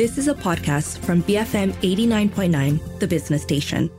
This is a podcast from BFM 89.9, the business station.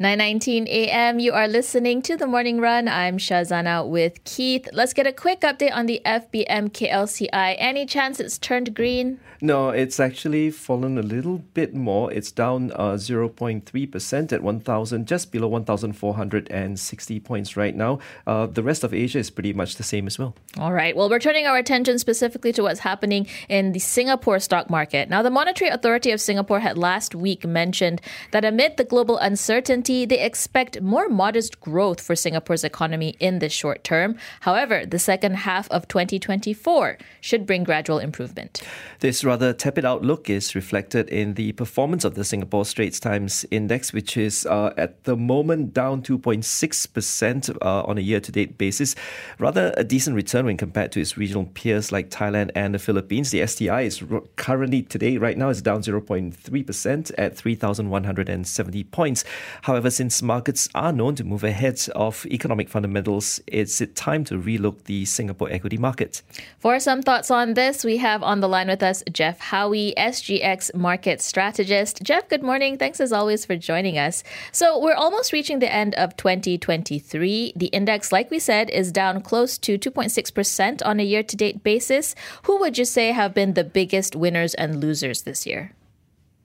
9:19 a.m. You are listening to the Morning Run. I'm Shazana with Keith. Let's get a quick update on the FBM KLCI. Any chance it's turned green? No, it's actually fallen a little bit more. It's down uh, 0.3% at 1,000, just below 1,460 points right now. Uh, the rest of Asia is pretty much the same as well. All right. Well, we're turning our attention specifically to what's happening in the Singapore stock market. Now, the Monetary Authority of Singapore had last week mentioned that amid the global uncertainty, they expect more modest growth for Singapore's economy in the short term. However, the second half of 2024 should bring gradual improvement. This rather tepid outlook is reflected in the performance of the Singapore Straits Times Index, which is uh, at the moment down 2.6% uh, on a year to date basis. Rather a decent return when compared to its regional peers like Thailand and the Philippines. The STI is currently today, right now, is down 0.3% at 3,170 points. However, since markets are known to move ahead of economic fundamentals, it's time to relook the Singapore equity market. For some thoughts on this, we have on the line with us Geoff Howie, SGX market strategist. Geoff, good morning. Thanks as always for joining us. So, we're almost reaching the end of 2023. The index, like we said, is down close to 2.6% on a year to date basis. Who would you say have been the biggest winners and losers this year?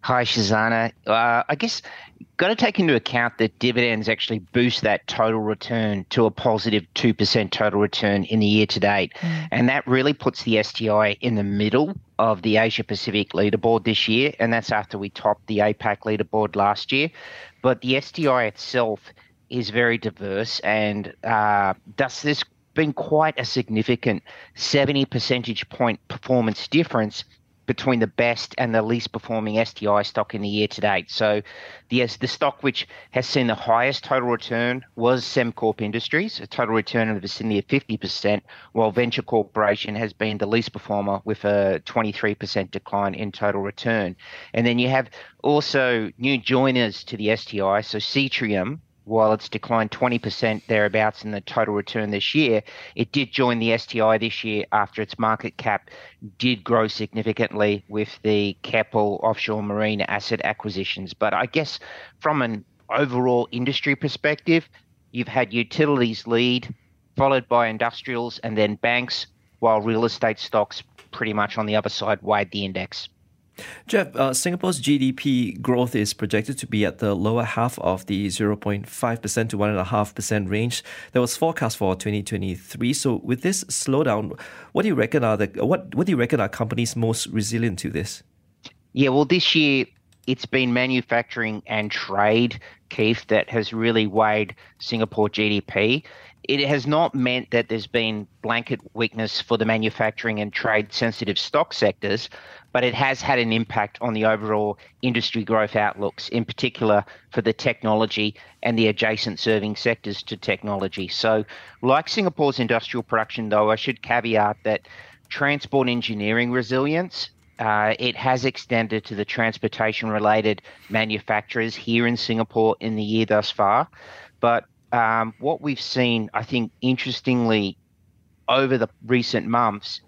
Hi, Shazana. Uh, I guess got to take into account that dividends actually boost that total return to a positive 2% total return in the year to date. Mm. And that really puts the STI in the middle of the Asia Pacific leaderboard this year. And that's after we topped the APAC leaderboard last year. But the STI itself is very diverse and uh, thus there's been quite a significant 70 percentage point performance difference between the best and the least performing STI stock in the year to date. So, the uh, the stock which has seen the highest total return was Sembcorp Industries, a total return in the vicinity of 50%, while Venture Corporation has been the least performer with a 23% decline in total return. And then you have also new joiners to the STI, so Seatrium, while it's declined 20% thereabouts in the total return this year, it did join the STI this year after its market cap did grow significantly with the Keppel offshore marine asset acquisitions. But I guess from an overall industry perspective, you've had utilities lead, followed by industrials and then banks, while real estate stocks pretty much on the other side weighed the index. Geoff, uh, Singapore's GDP growth is projected to be at the lower half of the 0.5% to 1.5% range that was forecast for 2023. So, with this slowdown, what do you reckon are the what what do you reckon are companies most resilient to this? Yeah, well, this year it's been manufacturing and trade, Keith, that has really weighed Singapore GDP. It has not meant that there's been blanket weakness for the manufacturing and trade sensitive stock sectors, but it has had an impact on the overall industry growth outlooks, in particular for the technology and the adjacent serving sectors to technology. So, like Singapore's industrial production, though, I should caveat that transport engineering resilience uh, it has extended to the transportation related manufacturers here in Singapore in the year thus far. But um, what we've seen, I think, interestingly, over the recent months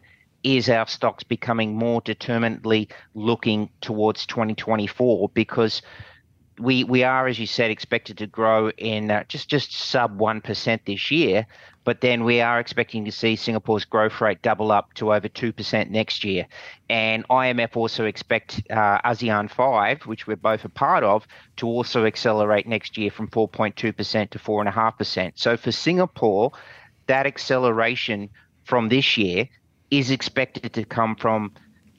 is our stocks becoming more determinedly looking towards 2024 because we we are, as you said, expected to grow in uh, just just sub one percent this year, but then we are expecting to see Singapore's growth rate double up to over two percent next year, and IMF also expect uh, ASEAN five, which we're both a part of, to also accelerate next year from four point two percent to four and a half percent. So for Singapore, that acceleration from this year is expected to come from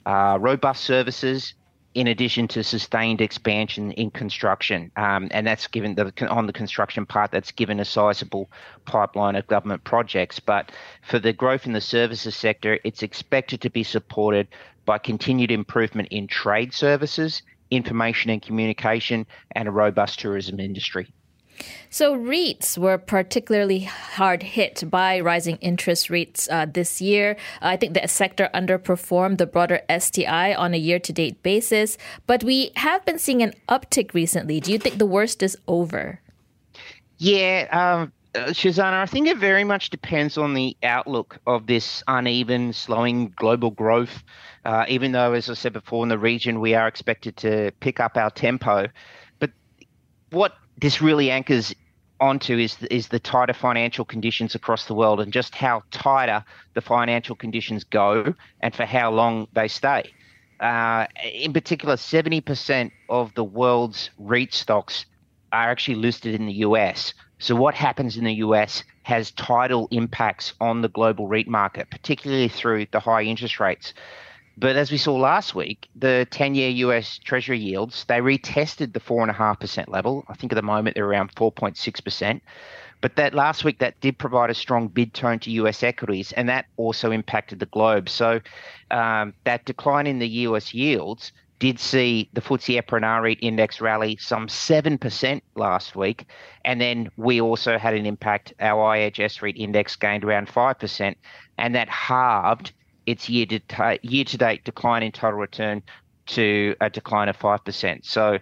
uh, robust services, in addition to sustained expansion in construction. Um, and that's given the, on the construction part, that's given a sizable pipeline of government projects. But for the growth in the services sector, it's expected to be supported by continued improvement in trade services, information and communication, and a robust tourism industry. So REITs were particularly hard hit by rising interest rates uh, this year. I think the sector underperformed the broader STI on a year-to-date basis, but we have been seeing an uptick recently. Do you think the worst is over? Yeah, um, Uh, Shazana, I think it very much depends on the outlook of this uneven, slowing global growth. Uh, even though, as I said before, in the region we are expected to pick up our tempo, but what this really anchors onto is is the tighter financial conditions across the world and just how tighter the financial conditions go and for how long they stay. Uh, in particular, 70% of the world's REIT stocks are actually listed in the US. So, what happens in the US has tidal impacts on the global REIT market, particularly through the high interest rates. But as we saw last week, the 10 year US Treasury yields, they retested the 4.5% level. I think at the moment they're around 4.6%. But that last week, that did provide a strong bid tone to US equities, and that also impacted the globe. So um, that decline in the US yields did see the FTSE EPRA REIT index rally some 7% last week. And then we also had an impact. Our iEdge S-REIT index gained around 5%, and that halved its year to, t- year to date decline in total return to a decline of 5%. So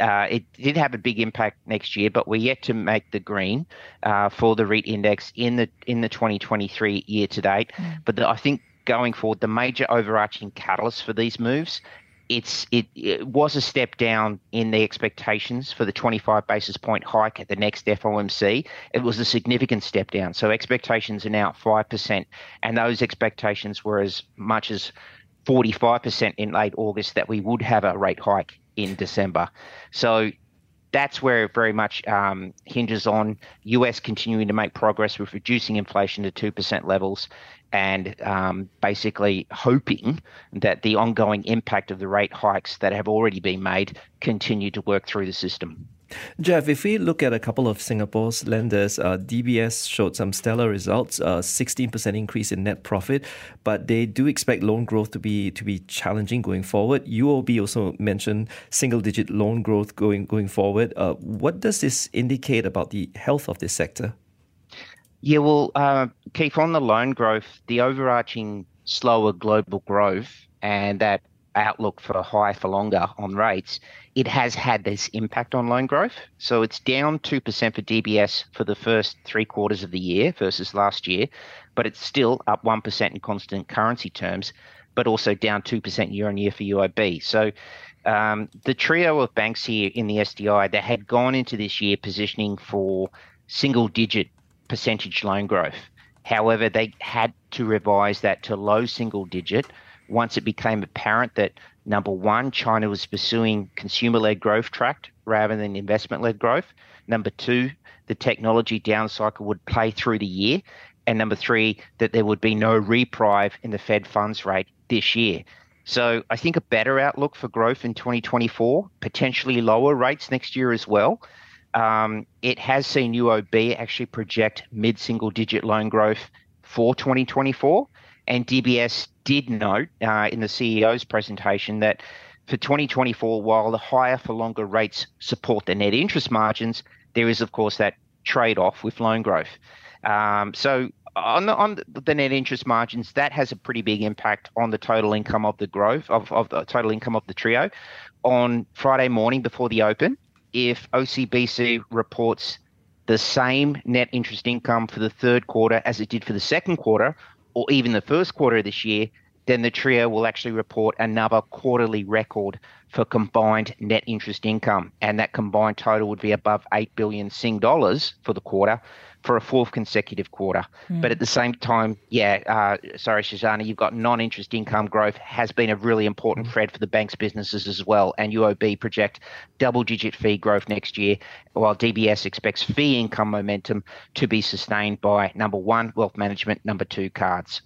uh, it did have a big impact next year, but we're yet to make the green uh, for the REIT index in the in the 2023 year to date. Mm. But the, I think going forward, the major overarching catalyst for these moves it's it, it, was a step down in the expectations for the 25 basis point hike at the next FOMC. It was a significant step down. So expectations are now at 5%, and those expectations were as much as 45% in late August that we would have a rate hike in December. So that's where it very much um, hinges on US continuing to make progress with reducing inflation to 2% levels and um, basically hoping that the ongoing impact of the rate hikes that have already been made continue to work through the system. Geoff, if we look at a couple of Singapore's lenders, uh, DBS showed some stellar results, a uh, 16% increase in net profit, but they do expect loan growth to be to be challenging going forward. UOB also mentioned single-digit loan growth going going forward. Uh, what does this indicate about the health of this sector? Yeah, well, uh, Keith, on the loan growth, the overarching slower global growth and that outlook for high for longer on rates, it has had this impact on loan growth. So it's down 2% for DBS for the first three quarters of the year versus last year, but it's still up 1% in constant currency terms, but also down 2% year on year for UOB. So um, the trio of banks here in the STI that had gone into this year positioning for single digit percentage loan growth. However, they had to revise that to low single digit once it became apparent that number one, China was pursuing consumer led growth track rather than investment led growth. Number two, the technology down cycle would play through the year. And number three, that there would be no reprieve in the Fed funds rate this year. So I think a better outlook for growth in 2024, potentially lower rates next year as well um, it has seen UOB actually project mid single digit loan growth for 2024. And DBS did note uh, in the CEO's presentation that for 2024, while the higher for longer rates support the net interest margins, there is, of course, that trade off with loan growth. Um, so on the, on the net interest margins, that has a pretty big impact on the total income of the growth of, of the total income of the trio. On Friday morning before the open, if OCBC reports the same net interest income for the third quarter as it did for the second quarter, or even the first quarter of this year, then the trio will actually report another quarterly record for combined net interest income. And that combined total would be above 8 billion Sing dollars for the quarter, for a fourth consecutive quarter. Mm. But at the same time, yeah, uh, sorry, Shazana, you've got non interest income growth has been a really important thread for the bank's businesses as well. And UOB project double digit fee growth next year, while DBS expects fee income momentum to be sustained by number one, wealth management, number two, cards.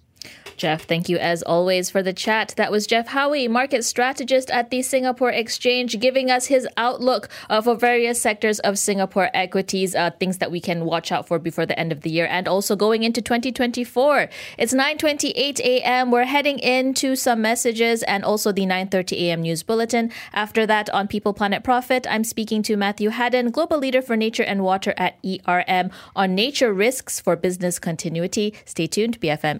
Geoff, thank you as always for the chat. That was Geoff Howie, market strategist at the Singapore Exchange, giving us his outlook uh, for various sectors of Singapore equities, uh, things that we can watch out for before the end of the year, and also going into 2024. It's 9:28 a.m. We're heading into some messages and also the 9:30 a.m. news bulletin. After that, on People Planet Profit, I'm speaking to Matthew Haddon, global leader for nature and water at ERM, on nature risks for business continuity. Stay tuned. BFM